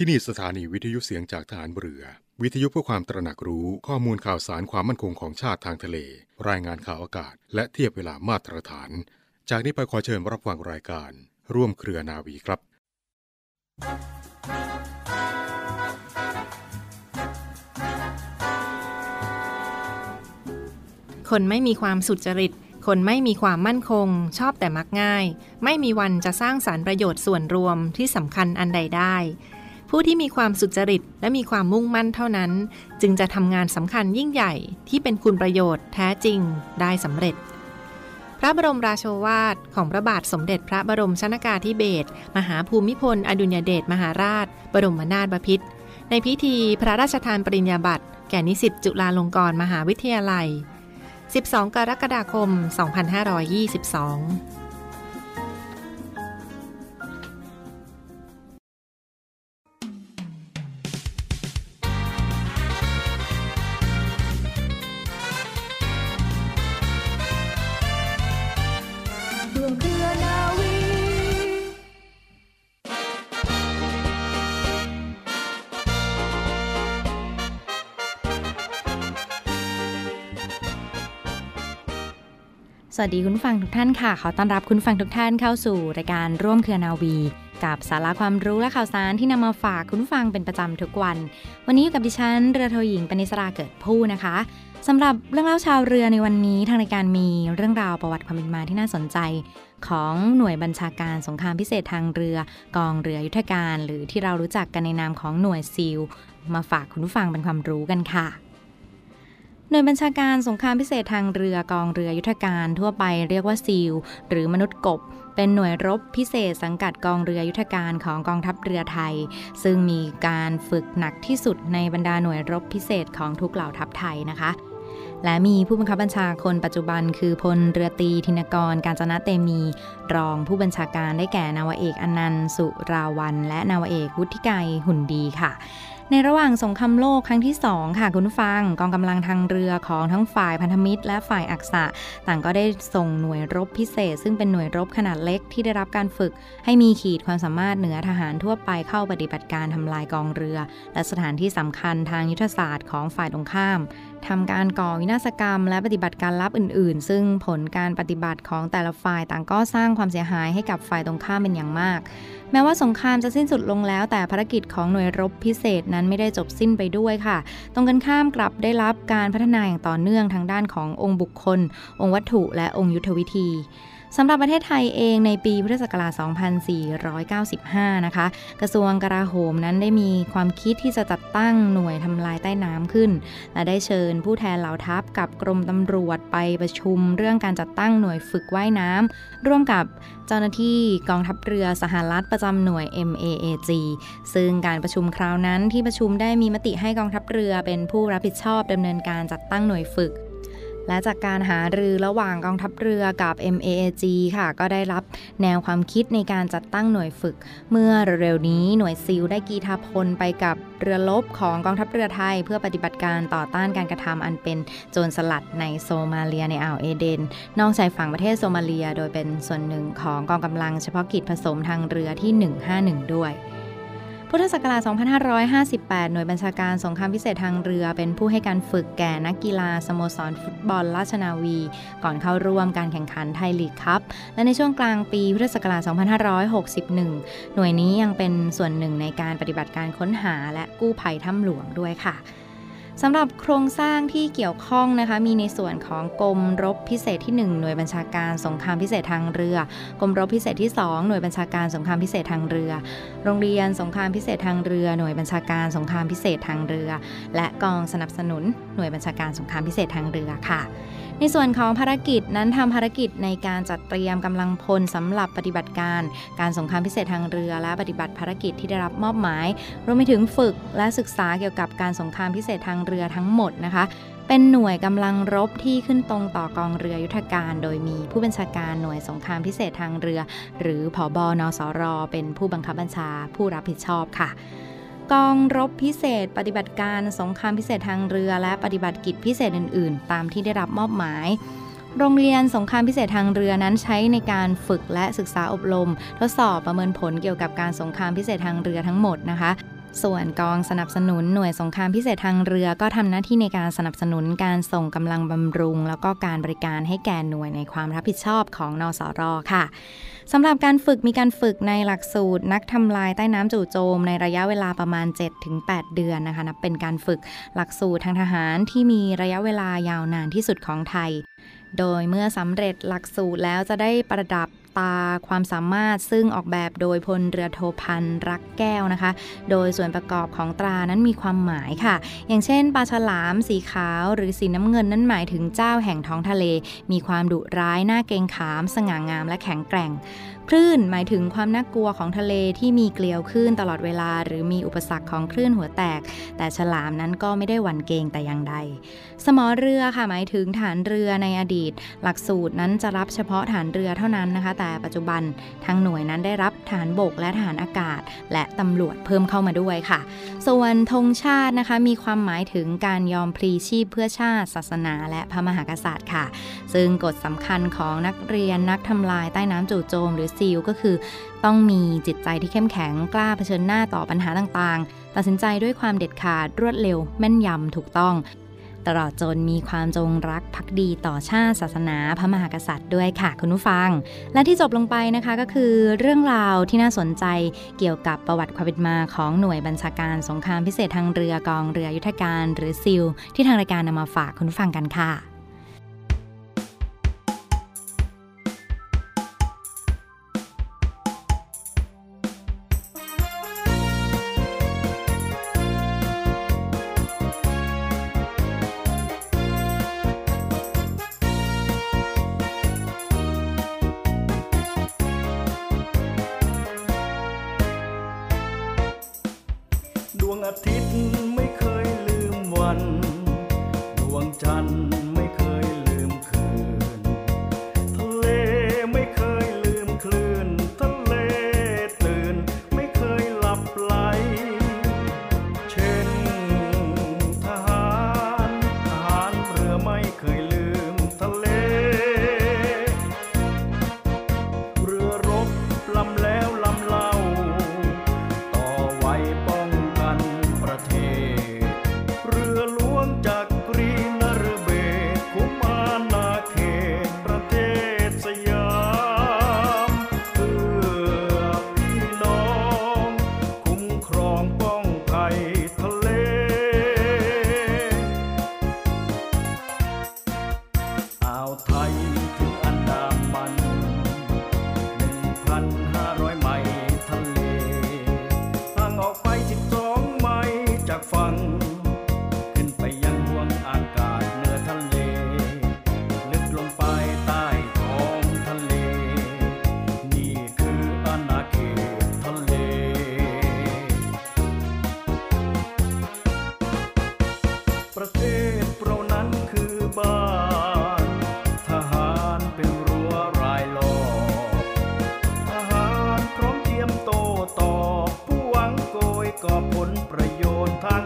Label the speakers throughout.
Speaker 1: ที่นี่สถานีวิทยุเสียงจากฐานเรือ วิทยุเพื่อความตระหนักรู้ข้อมูลข่าวสารความมั่นคงของชาติทางทะเล รายงานข่าวอากาศ และเทียบเวลามาตรฐาน จากนี้ไปขอเชิญรับฟังรายการ ร่วมเครือนาวีครับ
Speaker 2: คนไม่มีความสุจริตคนไม่มีความมั่นคง ชอบแต่มักง่าย ไม่มีวันจะสร้างสารรประโยชน์ส่วนรวมที่สำคัญอันใดได้ ผู้ที่มีความสุจริตและมีความมุ่งมั่นเท่านั้น จึงจะทำงานสำคัญยิ่งใหญ่ที่เป็นคุณประโยชน์แท้จริงได้สำเร็จ พระบรมราโชวาทของพระบาทสมเด็จพระบรมชนากาธิเบศรมหาภูมิพล อดุลยเดชมหาราช บรมนาถบพิตรในพิธีพระราชทานปริญญาบัตรแก่นิสิตจุฬาลงกรณ์มหาวิทยาลัย 12 กรกฎาคม 2522
Speaker 3: สวัสดีคุณฟังทุกท่านค่ะ ขอต้อนรับคุณฟังทุกท่านเข้าสู่รายการร่วมเครือนาวี กับสาระความรู้และข่าวสารที่นำมาฝากคุณฟังเป็นประจำทุกวัน วันนี้อยู่กับดิฉันเรือโทหญิงปณิสราเกิดผู้นะคะสำหรับเรื่องเล่าชาวเรือในวันนี้ทางรายการมีเรื่องราวประวัติความเป็นมาที่น่าสนใจ ของหน่วยบัญชาการสงครามพิเศษทางเรือ กองเรือยุทธการ หรือที่เรารู้จักกันในนามของหน่วยซิลมาฝากคุณฟังเป็นความรู้กันค่ะ หน่วยบัญชาการสงครามพิเศษทางเรือกองเรือยุทธการทั่วไปเรียกว่าซีลหรือมนุษย์กบ เป็นหน่วยรบพิเศษสังกัดกองเรือยุทธการของกองทัพเรือไทย ซึ่งมีการฝึกหนักที่สุดในบรรดาหน่วยรบพิเศษของทุกเหล่าทัพไทยนะคะและมีผู้บังคับบัญชาคนปัจจุบันคือพลเรือตีธินกร การจนะเตมี รองผู้บัญชาการได้แก่นาวเอกอนันต์ สุราวัน และนาวเอกวุฒิไกรหุ่นดีค่ะ ในระหว่างสงครามโลกครั้งที่ 2 ค่ะคุณฟัง กองกำลังทางเรือของทั้งฝ่ายพันธมิตร และฝ่ายอักษะ ต่างก็ได้ส่งหน่วยรบพิเศษ ซึ่งเป็นหน่วยรบขนาดเล็กที่ได้รับการฝึก ให้มีขีดความสามารถเหนือทหารทั่วไปเข้าปฏิบัติการทำลายกองเรือ และสถานที่สำคัญทางยุทธศาสตร์ของฝ่ายตรงข้าม ทำการก่อวินาศกรรม และปฏิบัติการลับอื่น ๆ ซึ่งผลการปฏิบัติของแต่ละฝ่ายต่างก็สร้างความเสียหายให้กับฝ่ายตรงข้ามเป็นอย่างมาก แม้ว่าสงครามจะสิ้นสุดลงแล้ว แต่ภารกิจของหน่วยรบพิเศษนั้นไม่ได้จบสิ้นไปด้วยค่ะ ตรงกันข้ามกลับได้รับการพัฒนาอย่างต่อเนื่องทางด้านขององค์บุคคล องค์วัตถุ และองค์ยุทธวิธี สำหรับประเทศไทยเองในปีพุทธศักราช 2495 นะคะ กระทรวงกลาโหมนั้นได้มีความคิดที่จะจัดตั้งหน่วยทำลายใต้น้ำขึ้น และได้เชิญผู้แทนเหล่าทัพกับกรมตำรวจไปประชุมเรื่องการจัดตั้งหน่วยฝึกว่ายน้ำร่วมกับเจ้าหน้าที่กองทัพเรือสหรัฐประจำหน่วย MAAG ซึ่งการประชุมคราวนั้นที่ประชุมได้มีมติให้กองทัพเรือเป็นผู้รับผิดชอบดำเนินการจัดตั้งหน่วยฝึก และจากการหารือระหว่างกองทัพเรือกับ MAAG ค่ะ ก็ได้รับแนวความคิดในการจัดตั้งหน่วยฝึก เมื่อเร็วนี้หน่วยซิลได้กีทาพลไปกับเรือลบของกองทัพเรือไทย เพื่อปฏิบัติการต่อต้านการกระทำอันเป็นโจรสลัดในโซมาเลียในอ่าวเอเดน นอกชายฝั่งประเทศโซมาเลีย โดยเป็นส่วนหนึ่งของกองกำลังเฉพาะกิจผสมทางเรือที่ 151 ด้วย พุทธศักราช 2558 หน่วยบัญชาการสงครามพิเศษทางเรือ เป็นผู้ให้การฝึกแก่นักกีฬาสโมสรฟุตบอลราชนาวี ก่อนเข้าร่วมการแข่งขันไทยลีกครับและในช่วงกลางปีพุทธศักราช 2561 หน่วยนี้ยังเป็นส่วนหนึ่งในการปฏิบัติการค้นหาและกู้ภัยถ้ำหลวงด้วยค่ะ สำหรับโครงสร้างที่เกี่ยวข้องนะคะ มีในส่วนของกรมรบพิเศษที่ 1 หน่วยบัญชาการสงครามพิเศษทางเรือกรมรบพิเศษที่ 2 หน่วยบัญชาการสงครามพิเศษทางเรือ โรงเรียนสงครามพิเศษทางเรือ หน่วยบัญชาการสงครามพิเศษทางเรือ และกองสนับสนุนหน่วยบัญชาการสงครามพิเศษทางเรือค่ะ ในส่วนของภารกิจนั้นทำภารกิจในการจัดเตรียมกำลังพลสำหรับปฏิบัติการ การสงครามพิเศษทางเรือ และปฏิบัติภารกิจที่ได้รับมอบหมาย รวมไปถึงฝึกและศึกษาเกี่ยวกับการสงครามพิเศษทางเรือทั้งหมดนะคะเป็นหน่วยกำลังรบที่ขึ้นตรงต่อกองเรือยุทธการ โดยมีผู้บัญชาการหน่วยสงครามพิเศษทางเรือ หรือผอบอนสรเป็นผู้บังคับบัญชาผู้รับผิดชอบค่ะ กองรบพิเศษ ปฏิบัติการสงครามพิเศษทางเรือ และปฏิบัติกิจพิเศษอื่น ๆ ตามที่ได้รับมอบหมาย โรงเรียนสงครามพิเศษทางเรือนั้นใช้ในการฝึกและศึกษาอบรม ทดสอบประเมินผลเกี่ยวกับการสงครามพิเศษทางเรือทั้งหมดนะคะ ส่วนกองสนับสนุนหน่วยสงครามพิเศษทางเรือก็ทำหน้าที่ในการสนับสนุนการส่งกำลังบำรุง แล้วก็การบริการให้แก่หน่วยในความรับผิดชอบของนสรค่ะสำหรับการฝึกมีการฝึกในหลักสูตร นักทำลายใต้น้ำจู่โจม ในระยะเวลาประมาณ 7-8 เดือนนะคะนับเป็นการฝึกหลักสูตรทางทหารที่มีระยะเวลายาวนานที่สุดของไทย โดยเมื่อสำเร็จหลักสูตรแล้วจะได้ประดับ ตา ความสามารถซึ่งออกแบบโดยพลเรือโทพันรักแก้วนะคะ โดยส่วนประกอบของตรานั้นมีความหมายค่ะ อย่างเช่นปลาฉลามสีขาวหรือสีน้ำเงินนั้นหมายถึงเจ้าแห่งท้องทะเล มีความดุร้ายหน้าเกงขาม สง่างามและแข็งแกร่ง คลื่นหมายถึงความน่ากลัวของทะเลที่มีเกลียวคลื่นตลอดเวลา หรือมีอุปสรรคของคลื่นหัวแตก แต่ฉลามนั้นก็ไม่ได้หวั่นเกรงแต่อย่างใด สมอเรือค่ะหมายถึงฐานเรือในอดีต หลักสูตรนั้นจะรับเฉพาะฐานเรือเท่านั้นนะคะ แต่ปัจจุบันทางหน่วยนั้นได้รับฐานบกและฐานอากาศ และตำรวจเพิ่มเข้ามาด้วยค่ะ ส่วนธงชาตินะคะมีความหมายถึงการยอมพลีชีพเพื่อชาติ ศาสนา และพระมหากษัตริย์ค่ะ ซึ่งกฎสำคัญของนักเรียนนักทำลายใต้น้ำจู่โจมหรือซีลก็คือ ต้องมีจิตใจที่เข้มแข็งกล้าเผชิญหน้าต่อปัญหาต่างๆ ตัดสินใจด้วยความเด็ดขาดรวดเร็ว แม่นยำถูกต้อง ตลอดจนมีความจงรักภักดีต่อชาติศาสนาพระมหากษัตริย์ด้วยค่ะคุณผู้ฟัง และที่จบลงไปนะคะก็คือเรื่องราวที่น่าสนใจเกี่ยวกับประวัติความเป็นมาของหน่วยบัญชาการสงครามพิเศษทางเรือกองเรือยุทธการ หรือซิลที่ทางรายการนำมาฝากคุณผู้ฟังกันค่ะ Appetiten ก็ผลป
Speaker 4: ระ
Speaker 5: โยชน์ทาง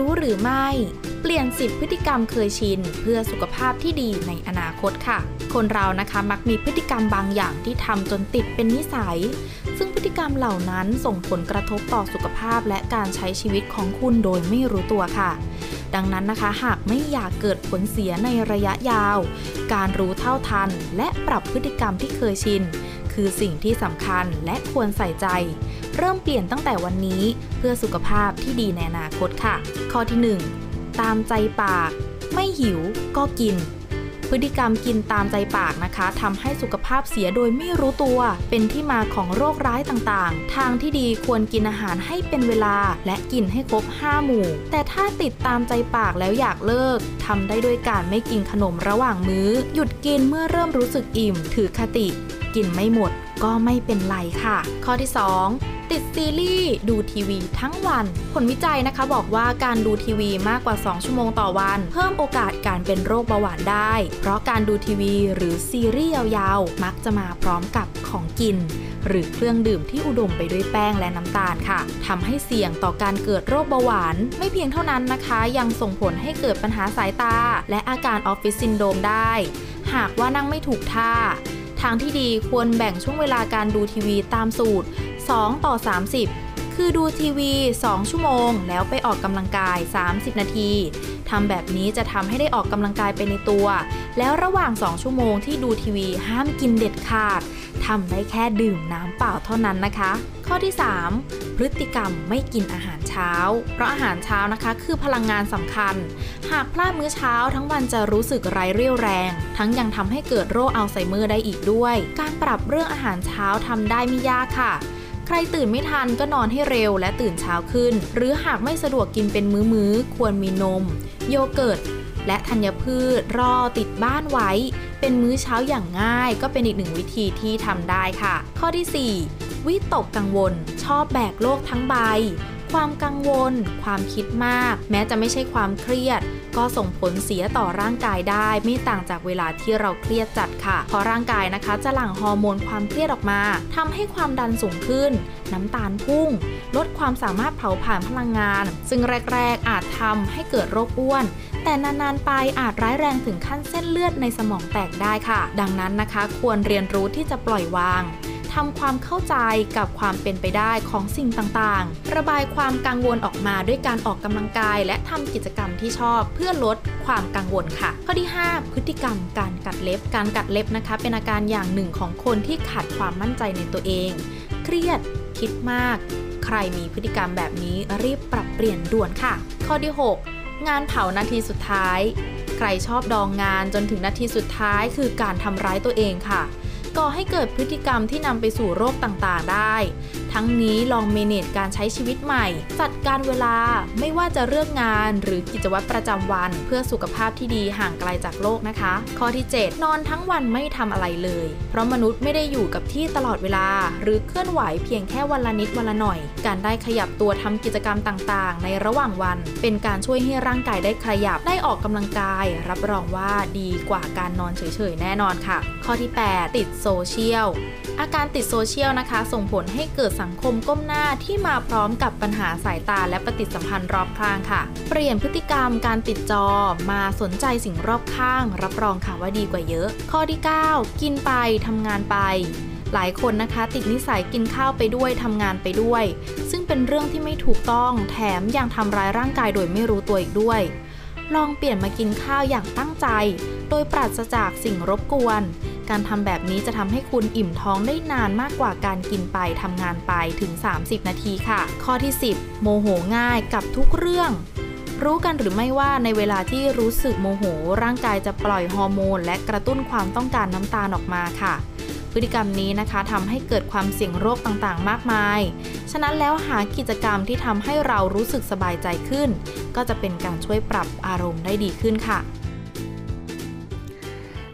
Speaker 4: รู้หรือไม่ เปลี่ยนสิบพฤติกรรมเคยชิน เพื่อสุขภาพที่ดีในอนาคตค่ะ คนเรานะคะมักมีพฤติกรรมบางอย่างที่ทำจนติดเป็นนิสัย ซึ่งพฤติกรรมเหล่านั้นส่งผลกระทบต่อสุขภาพและการใช้ชีวิตของคุณโดยไม่รู้ตัวค่ะ ดังนั้นนะคะหากไม่อยากเกิดผลเสียในระยะยาว การรู้เท่าทัน และปรับพฤติกรรมที่เคยชิน คือสิ่งที่สำคัญและควรใส่ใจ เริ่มเปลี่ยนตั้งแต่วันนี้เพื่อสุขภาพที่ดีในอนาคตค่ะ ข้อที่ 1 ตามใจปาก ไม่หิวก็กินพฤติกรรมกินตามใจปากนะคะทำให้สุขภาพเสียโดยไม่รู้ตัว เป็นที่มาของโรคร้ายต่างๆ ทางที่ดีควรกินอาหารให้เป็นเวลา และกินให้ครบ 5 หมู่ แต่ถ้าติดตามใจปากแล้วอยากเลิกทำได้ด้วยการไม่กินขนมระหว่างมื้อ หยุดกินเมื่อเริ่มรู้สึกอิ่ม ถือคติ กินไม่หมดก็ไม่เป็นไรค่ะ ข้อที่ 2 ติดซีรีส์ดูทีวีทั้งวัน ผลวิจัยนะคะบอกว่าการดูทีวีมากกว่า 2 ชั่วโมงต่อวัน เพิ่มโอกาสการเป็นโรคเบาหวานได้ เพราะการดูทีวีหรือซีรีส์ยาวๆ มักจะมาพร้อมกับของกิน หรือเครื่องดื่มที่อุดมไปด้วยแป้งและน้ำตาลค่ะทำให้เสี่ยงต่อการเกิดโรคเบาหวาน ไม่เพียงเท่านั้นนะคะ ยังส่งผลให้เกิดปัญหาสายตา และอาการออฟฟิศซินโดรมได้ หากว่านั่งไม่ถูกท่าทางที่ดีควรแบ่งช่วงเวลาการดูทีวีตามสูตร 2 ต่อ 30 คือดูทีวี 2 ชั่วโมง แล้วไปออกกำลังกาย 30 นาทีทำแบบนี้จะทำให้ได้ออกกำลังกายไปในตัว แล้วระหว่าง 2 ชั่วโมงที่ดูทีวีห้ามกินเด็ดขาดทำได้แค่ดื่มน้ำเปล่าเท่านั้นนะคะ ข้อที่ 3 พฤติกรรมไม่กินอาหารเช้า เพราะอาหารเช้านะคะคือพลังงานสำคัญ หากพลาดมื้อเช้าทั้งวันจะรู้สึกไร้เรี่ยวแรง ทั้งยังทำให้เกิดโรคอัลไซเมอร์ได้อีกด้วย การปรับเรื่องอาหารเช้าทำได้ไม่ยากค่ะ รตื่นไม่ทันก็นอนให้เร็วและตื่นเช้าขึ้น หรือหากไม่สะดวกกินเป็นมื้อๆ ควรมีนม โยเกิร์ต และธัญพืชรอติดบ้านไว้ เป็นมื้อเช้าอย่างง่าย ก็เป็นอีกหนึ่งวิธีที่ทำได้ค่ะ ข้อที่ 4 วิตกกังวล ชอบแบกโลกทั้งใบ ความกังวล ความคิดมาก แม้จะไม่ใช่ความเครียด ก็ส่งผลเสียต่อร่างกายได้ไม่ต่างจากเวลาที่เราเครียดจัดค่ะ เพราะร่างกายนะคะ จะหลั่งฮอร์โมนความเครียดออกมาทำให้ความดันสูงขึ้น น้ำตาลพุ่ง ลดความสามารถเผาผลาญพลังงาน ซึ่งแรก ๆ อาจทำให้เกิดโรคอ้วน แต่นาน ๆ ไปอาจร้ายแรงถึงขั้นเส้นเลือดในสมองแตกได้ค่ะ ดังนั้นนะคะ ควรเรียนรู้ที่จะปล่อยวาง ทำความเข้าใจกับความเป็นไปได้ของสิ่งต่างๆ ระบายความกังวลออกมาด้วยการออกกำลังกาย และทำกิจกรรมที่ชอบเพื่อลดความกังวลค่ะ ข้อที่ 5 พฤติกรรมการกัดเล็บ การกัดเล็บนะคะ เป็นอาการอย่างหนึ่งของคนที่ขาดความมั่นใจในตัวเอง เครียด คิดมาก ใครมีพฤติกรรมแบบนี้รีบปรับเปลี่ยนด่วนค่ะ ข้อที่ 6 งานเผานาทีสุดท้าย ใครชอบดองงานจนถึงนาทีสุดท้าย คือการทำร้ายตัวเองค่ะ ก่อให้เกิดพฤติกรรมที่นำไปสู่โรคต่างๆ ได้ ทั้งนี้ลองเมเนจการใช้ชีวิตใหม่ จัดการเวลาไม่ว่าจะเรื่องงานหรือกิจวัตรประจำวัน เพื่อสุขภาพที่ดีห่างไกลจากโรคนะคะ ข้อที่ 7 นอนทั้งวันไม่ทำอะไรเลย เพราะมนุษย์ไม่ได้อยู่กับที่ตลอดเวลา หรือเคลื่อนไหวเพียงแค่วันละนิดวันละหน่อย การได้ขยับตัวทำกิจกรรมต่างๆ ในระหว่างวัน เป็นการช่วยให้ร่างกายได้ขยับได้ออกกำลังกาย รับรองว่าดีกว่าการนอนเฉยๆแน่นอนค่ะ ข้อที่ 8 ติดโซเชียลอาการติดโซเชียลนะคะ ส่งผลให้เกิดสังคมก้มหน้าที่มาพร้อมกับปัญหาสายตาและปฏิสัมพันธ์รอบข้างค่ะ เปลี่ยนพฤติกรรมการติดจอมาสนใจสิ่งรอบข้าง รับรองค่ะว่าดีกว่าเยอะ ข้อที่ 9 กินไปทำงานไปหลายคนนะคะติดนิสัยกินข้าวไปด้วยทำงานไปด้วย ซึ่งเป็นเรื่องที่ไม่ถูกต้องแถมยังทำร้ายร่างกายโดยไม่รู้ตัวอีกด้วย ลองเปลี่ยนมากินข้าวอย่างตั้งใจ โดยปราศจากสิ่งรบกวน การทำแบบนี้จะทำให้คุณอิ่มท้องได้นานมากกว่าการกินไปทำงานไปถึง 30 นาทีค่ะ ข้อที่ 10 โมโหง่ายกับทุกเรื่องรู้กันหรือไม่ว่าในเวลาที่รู้สึกโมโห ร่างกายจะปล่อยฮอร์โมน และกระตุ้นความต้องการน้ำตาลออกมาค่ะ พฤติกรรมนี้นะคะทำให้เกิดความเสี่ยงโรคต่างๆ มากมาย ฉะนั้นแล้วหากิจกรรมที่ทำให้เรารู้สึกสบายใจขึ้น ก็จะเป็นการช่วยปรับอารมณ์ได้ดีขึ้นค่ะ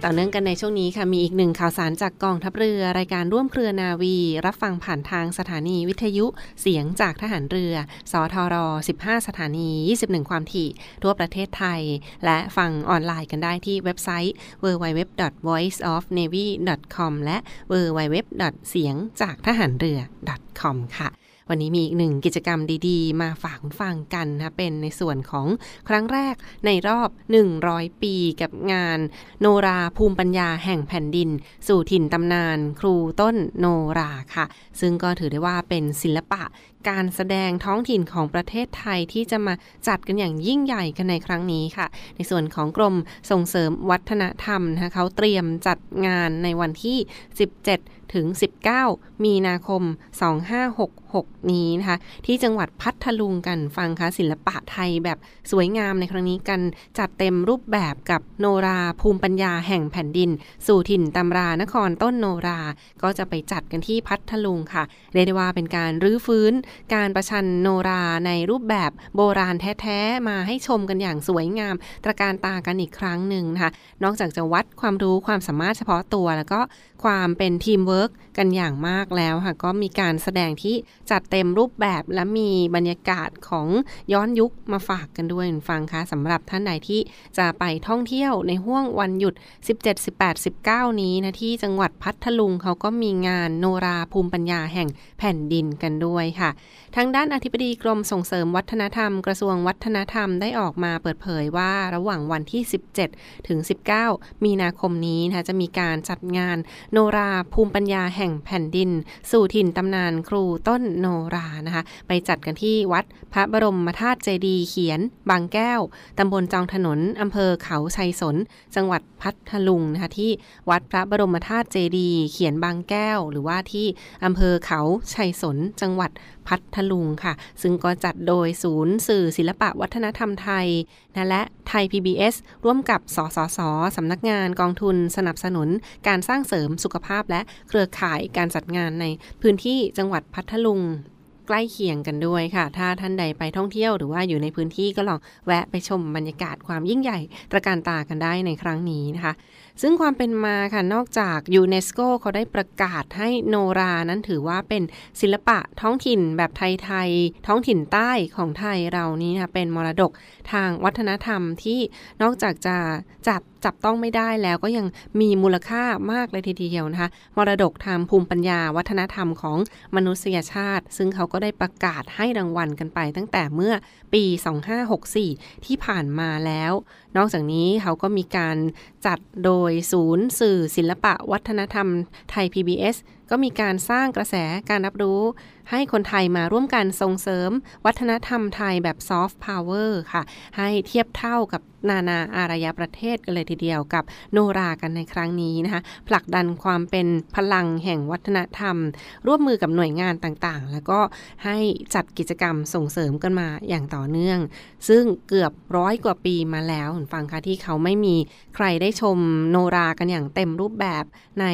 Speaker 2: ต่อเนื่องกันในช่วงนี้ค่ะ มีอีกหนึ่งข่าวสารจากกองทัพเรือ รายการร่วมเครือนาวี รับฟังผ่านทางสถานีวิทยุเสียงจากทหารเรือ สทร 15 สถานี 21 ความถี่ ทั่วประเทศไทย และฟังออนไลน์กันได้ที่เว็บไซต์ www.voiceofnavy.com และ www. เสียงจากทหารเรือ .com ค่ะ วันนี้มีอีกหนึ่งกิจกรรมดีๆ มาฝากคุณฟังกันนะเป็นในส่วนของครั้งแรกในรอบ 100 ปีกับงานโนราภูมิปัญญาแห่งแผ่นดิน สู่ถิ่นตำนาน ครูต้นโนราค่ะ ซึ่งก็ถือได้ว่าเป็นศิลปะการแสดงท้องถิ่นของประเทศไทยที่จะมาจัดกันอย่างยิ่งใหญ่กันในครั้งนี้ค่ะ ในส่วนของกรมส่งเสริมวัฒนธรรมนะคะเขาเตรียมจัดงานในวันที่ 17 ถึง 19มีนาคม 2566 นี้นะคะ ที่จังหวัดพัทลุงกันฟังคะศิลปะไทยแบบสวยงามในครั้งนี้กันจัดเต็มรูปแบบกับโนราภูมิปัญญาแห่งแผ่นดิน สู่ถิ่นตำรานครต้นโนรา ก็จะไปจัดกันที่พัทลุงค่ะเรียกได้ว่าเป็นการรื้อฟื้น การประชันโนราในรูปแบบโบราณแท้ๆมาให้ชมกันอย่างสวยงาม ตระการตากันอีกครั้งหนึ่งนะคะนอกจากจะวัดความรู้ความสามารถเฉพาะตัว แล้วก็ความเป็นทีมเวิร์กกันอย่างมากแล้วค่ะ ก็มีการแสดงที่จัดเต็มรูปแบบและมีบรรยากาศของย้อนยุคมาฝากกันด้วยฟังคะสำหรับท่านใดที่จะไปท่องเที่ยวในห้วงวันหยุด 17 18 19 นี้นะที่จังหวัดพัทลุงเขาก็มีงานโนราภูมิปัญญาแห่งแผ่นดินกันด้วยค่ะ ทางด้านอธิบดีกรมส่งเสริมวัฒนธรรม กระทรวงวัฒนธรรมได้ออกมาเปิดเผยว่าระหว่างวันที่ 17 ถึง 19 มีนาคมนี้นะจะมีการจัดงานโนราภูมิปัญญาแห่งแผ่นดินสู่ถิ่นตำนานครูต้นโนรานะคะ ไปจัดกันที่วัดพระบรมธาตุเจดีเขียน บางแก้ว ตำบลจองถนน อำเภอเขาชัยสน จังหวัดพัทลุงนะคะที่วัดพระบรมธาตุเจดีเขียนบางแก้ว หรือว่าที่อำเภอเขาชัยสน จังหวัดพัทลุงค่ะ ซึ่งก็จัดโดยศูนย์สื่อศิลปะวัฒนธรรมไทยนะและไทย PBS ร่วมกับ สสส สำนักงานกองทุนสนับสนุน การสร้างเสริมสุขภาพและเครือข่ายการจัดงานในพื้นที่จังหวัดพัทลุงใกล้เคียงกันด้วยค่ะ ถ้าท่านใดไปท่องเที่ยวหรือว่าอยู่ในพื้นที่ก็ลองแวะไปชมบรรยากาศความยิ่งใหญ่ตระการตากันได้ในครั้งนี้นะคะ ซึ่งความเป็นมาค่ะ นอกจากยูเนสโกเขาได้ประกาศให้โนรานั้นถือว่าเป็นศิลปะท้องถิ่นแบบไทยๆ ท้องถิ่นใต้ของไทยเรานี้นะเป็นมรดกทางวัฒนธรรมที่นอกจากจะจับ จับต้องไม่ได้แล้วก็ยังมีมูลค่ามากเลยทีเดียวนะคะ มรดกทางภูมิปัญญาวัฒนธรรมของมนุษยชาติ ซึ่งเขาก็ได้ประกาศให้รางวัลกันไป ตั้งแต่เมื่อปี 2564 ที่ผ่านมาแล้ว นอกจากนี้เขาก็มีการจัดโดยศูนย์สื่อศิลปะวัฒนธรรมไทย PBS ก็มีการสร้างกระแสการรับรู้ ให้คนไทยมาร่วมกันส่งเสริม วัฒนธรรมไทยแบบซอฟต์พาวเวอร์ค่ะ ให้เทียบเท่ากับนานาอารยประเทศกันเลยทีเดียวกับโนรากันในครั้งนี้นะคะผลักดันความเป็นพลังแห่งวัฒนธรรม ร่วมมือกับหน่วยงานต่างๆ แล้วก็ให้จัดกิจกรรมส่งเสริมกันมาอย่างต่อเนื่อง ซึ่งเกือบร้อยกว่าปีมาแล้วฟังค่ะที่เขาไม่มีใครได้ชมโนรากันอย่างเต็มรูปแบบใน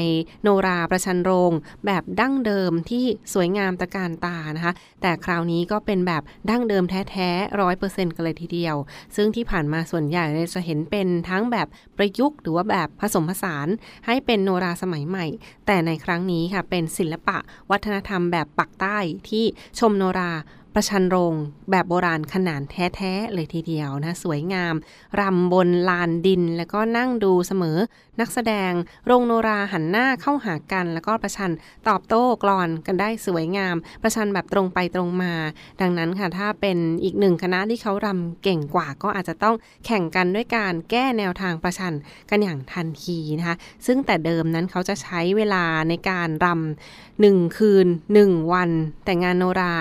Speaker 2: โนราประชันโรงแบบดั้งเดิมที่สวยงามตะการตานะคะ แต่คราวนี้ก็เป็นแบบดั้งเดิมแท้ๆร้อยเปอร์เซ็นต์กันเลยทีเดียว ซึ่งที่ผ่านมาส่วนใหญ่จะเห็นเป็นทั้งแบบประยุกต์ หรือว่าแบบผสมผสาน ให้เป็นโนราสมัยใหม่ แต่ในครั้งนี้ค่ะเป็นศิลปะวัฒนธรรมแบบปักใต้ที่ชมโนรา ประชันโรงแบบโบราณขนาดแท้ๆเลยทีเดียวนะ สวยงาม รำบนลานดิน แล้วก็นั่งดูเสมอ นักแสดงโรงโนราหันหน้าเข้าหากัน แล้วก็ประชันตอบโต้กลอนกันได้สวยงาม ประชันแบบตรงไปตรงมา ดังนั้นค่ะถ้าเป็นอีกหนึ่งคณะที่เขารำเก่งกว่าก็อาจจะต้องแข่งกันด้วยการแก้แนวทางประชันกันอย่างทันทีนะคะซึ่งแต่เดิมนั้นเขาจะใช้เวลาในการรำหนึ่งคืนหนึ่งวัน แต่งานโนรา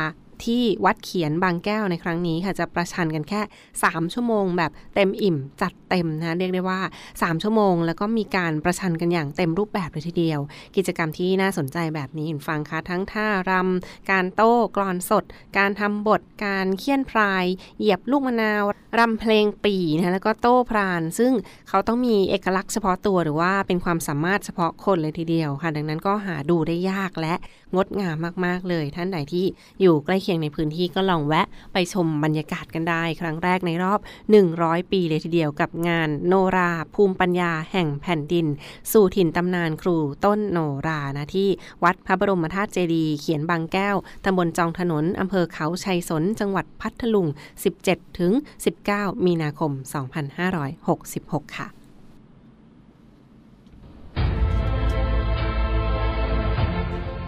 Speaker 2: ที่วัดเขียนบางแก้วในครั้งนี้ค่ะจะประชันกันแค่ 3 ชั่วโมง แบบเต็มอิ่มจัดเต็มนะเรียกได้ว่า 3 ชั่วโมง แล้วก็มีการประชันกันอย่างเต็มรูปแบบเลยทีเดียว กิจกรรมที่น่าสนใจแบบนี้เห็นฟังคะทั้งท่ารำการโต้กรอนสด การทำบท การเคี่ยนพราย เหยียบลูกมะนาวรำเพลงปีนะแล้วก็โต้พราน ซึ่งเขาต้องมีเอกลักษณ์เฉพาะตัวหรือว่าเป็นความสามารถเฉพาะคนเลยทีเดียวค่ะ ดังนั้นก็หาดูได้ยากและ งดงามมากๆเลย ท่านใดที่อยู่ใกล้เคียงในพื้นที่ก็ลองแวะไปชมบรรยากาศกันได้ ครั้งแรกในรอบ 100 ปีเลยทีเดียวกับงานโนรา ภูมิปัญญาแห่งแผ่นดิน สู่ถิ่นตำนานครูต้นโนรานะที่วัดพระบรมธาตุเจดีย์เขียนบางแก้วตำบลจองถนนอำเภอเขาชัยสนจังหวัดพัทลุง 17-19 มีนาคม 2566 ค่ะ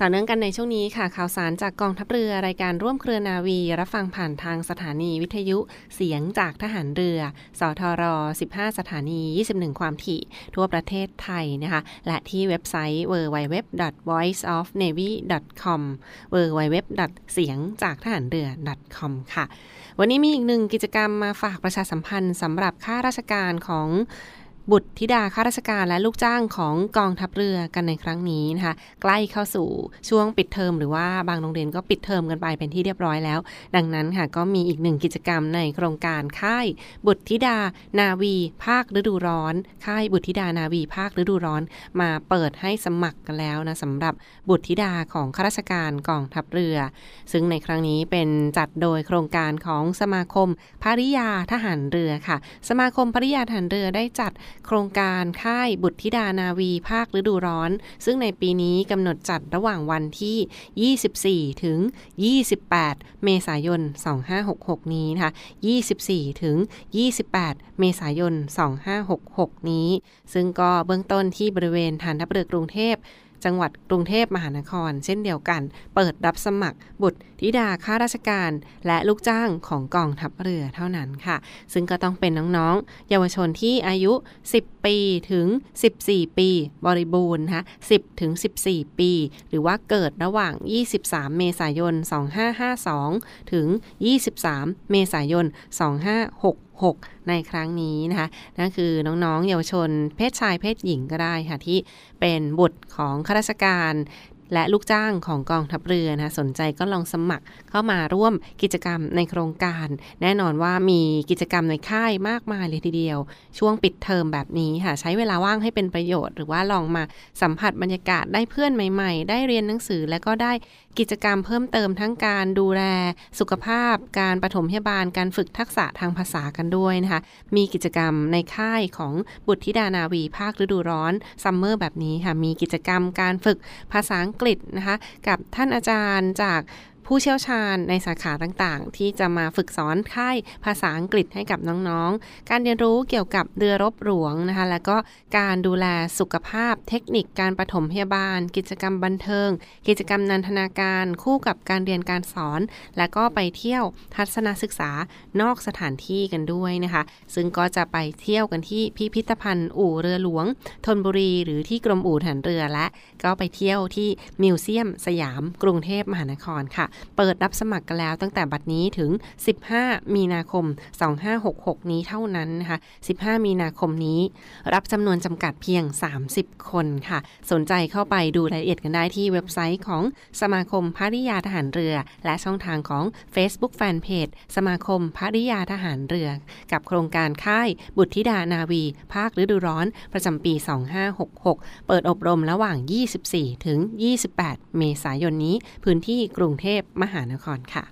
Speaker 2: ต่อเนื่องกันในช่วงนี้ค่ะข่าวสารจากกองทัพเรือรายการร่วมเครือนาวี รับฟังผ่านทางสถานีวิทยุเสียงจากทหารเรือ สทร 15 สถานี 21 ความถี่ ทั่วประเทศไทยนะคะ และที่เว็บไซต์ www.voiceofnavy.com www. เสียงจากทหารเรือ .com ค่ะ วันนี้มีอีกหนึ่งกิจกรรมมาฝากประชาสัมพันธ์สำหรับข้าราชการของ บุตรธิดาข้าราชการและลูกจ้างของกองทัพเรือกันในครั้งนี้นะคะ ใกล้เข้าสู่ช่วงปิดเทอมหรือว่าบางโรงเรียนก็ปิดเทอมกันไปเป็นที่เรียบร้อยแล้ว ดังนั้นค่ะก็มีอีกหนึ่งกิจกรรมในโครงการค่าย บุตรธิดา นาวี ภาคฤดูร้อน ค่ายบุตรธิดานาวี ภาคฤดูร้อน มาเปิดให้สมัครกันแล้วนะสำหรับบุตรธิดาของข้าราชการกองทัพเรือ ซึ่งในครั้งนี้เป็นจัดโดยโครงการของสมาคมภริยาทหารเรือค่ะ สมาคมภริยาทหารเรือได้จัดโครงการค่ายบุตรธิดานาวีภาคฤดูร้อน ซึ่งในปีนี้กำหนดจัดระหว่างวันที่ 24 ถึง 28 เมษายน 2566 นี้นะคะ 24 ถึง 28 เมษายน 2566 นี้ ซึ่งก็เบื้องต้นที่บริเวณฐานทัพเรือกรุงเทพ จังหวัดกรุงเทพมหานคร เช่นเดียวกัน เปิดรับสมัครบุตรธิดาข้าราชการ และลูกจ้างของกองทัพเรือเท่านั้นค่ะ ซึ่งก็ต้องเป็นน้องๆ เยาวชนที่อายุ 10 ปีถึง 14 ปี บริบูรณ์นะคะ10 ถึง 14 ปี หรือว่าเกิดระหว่าง 23 เมษายน 2552 ถึง 23 เมษายน 6 ในครั้งนี้นะคะนั่นคือน้องๆ เยาวชน เพศชายเพศหญิงก็ได้ค่ะ ที่เป็นบุตรของข้าราชการ และลูกจ้างของกองทัพเรือนะสนใจก็ลองสมัครเข้ามาร่วมกิจกรรมในโครงการ แน่นอนว่ามีกิจกรรมในค่ายมากมายเลยทีเดียว ช่วงปิดเทอมแบบนี้ค่ะ ใช้เวลาว่างให้เป็นประโยชน์ หรือว่าลองมาสัมผัสบรรยากาศได้เพื่อนใหม่ ๆ ได้เรียนหนังสือและก็ได้กิจกรรมเพิ่มเติมทั้งการดูแลสุขภาพ การปฐมพยาบาลการฝึกทักษะทางภาษากันด้วยนะคะมีกิจกรรมในค่ายของบุตรธิดานาวีภาคฤดูร้อนซัมเมอร์แบบนี้ค่ะมีกิจกรรมการฝึกภาษาอังกฤษนะคะกับท่านอาจารย์จาก ผู้เชี่ยวชาญในสาขาต่างๆ ที่จะมาฝึกสอนค่ายภาษาอังกฤษให้กับน้องๆ การเรียนรู้เกี่ยวกับเรือรบหลวงนะคะ แล้วก็การดูแลสุขภาพ เทคนิคการปฐมพยาบาล กิจกรรมบันเทิง กิจกรรมนันทนาการคู่กับการเรียนการสอน และก็ไปเที่ยวทัศนศึกษานอกสถานที่กันด้วยนะคะ ซึ่งก็จะไปเที่ยวกันที่พิพิธภัณฑ์อู่เรือหลวงธนบุรี หรือที่กรมอู่ทหารเรือและ ก็ไปเที่ยวที่มิวเซียมสยาม กรุงเทพมหานครค่ะเปิดรับสมัครกันแล้วตั้งแต่บัดนี้ถึง 15 มีนาคม 2566 นี้เท่านั้นนะคะ 15 มีนาคมนี้ รับจำนวนจำกัดเพียง 30 คนค่ะ สนใจเข้าไปดูรายละเอียดกันได้ที่เว็บไซต์ของสมาคมภริยาทหารเรือ และช่องทางของ Facebook Fanpage สมาคมภริยาทหารเรือ กับโครงการค่ายบุตรธิดานาวี ภาคฤดูร้อน ประจำปี 2566 เปิดอบรมระหว่าง 24 ถึง 28 เมษายนนี้ พื้นที่กรุงเทพมหานครค่ะ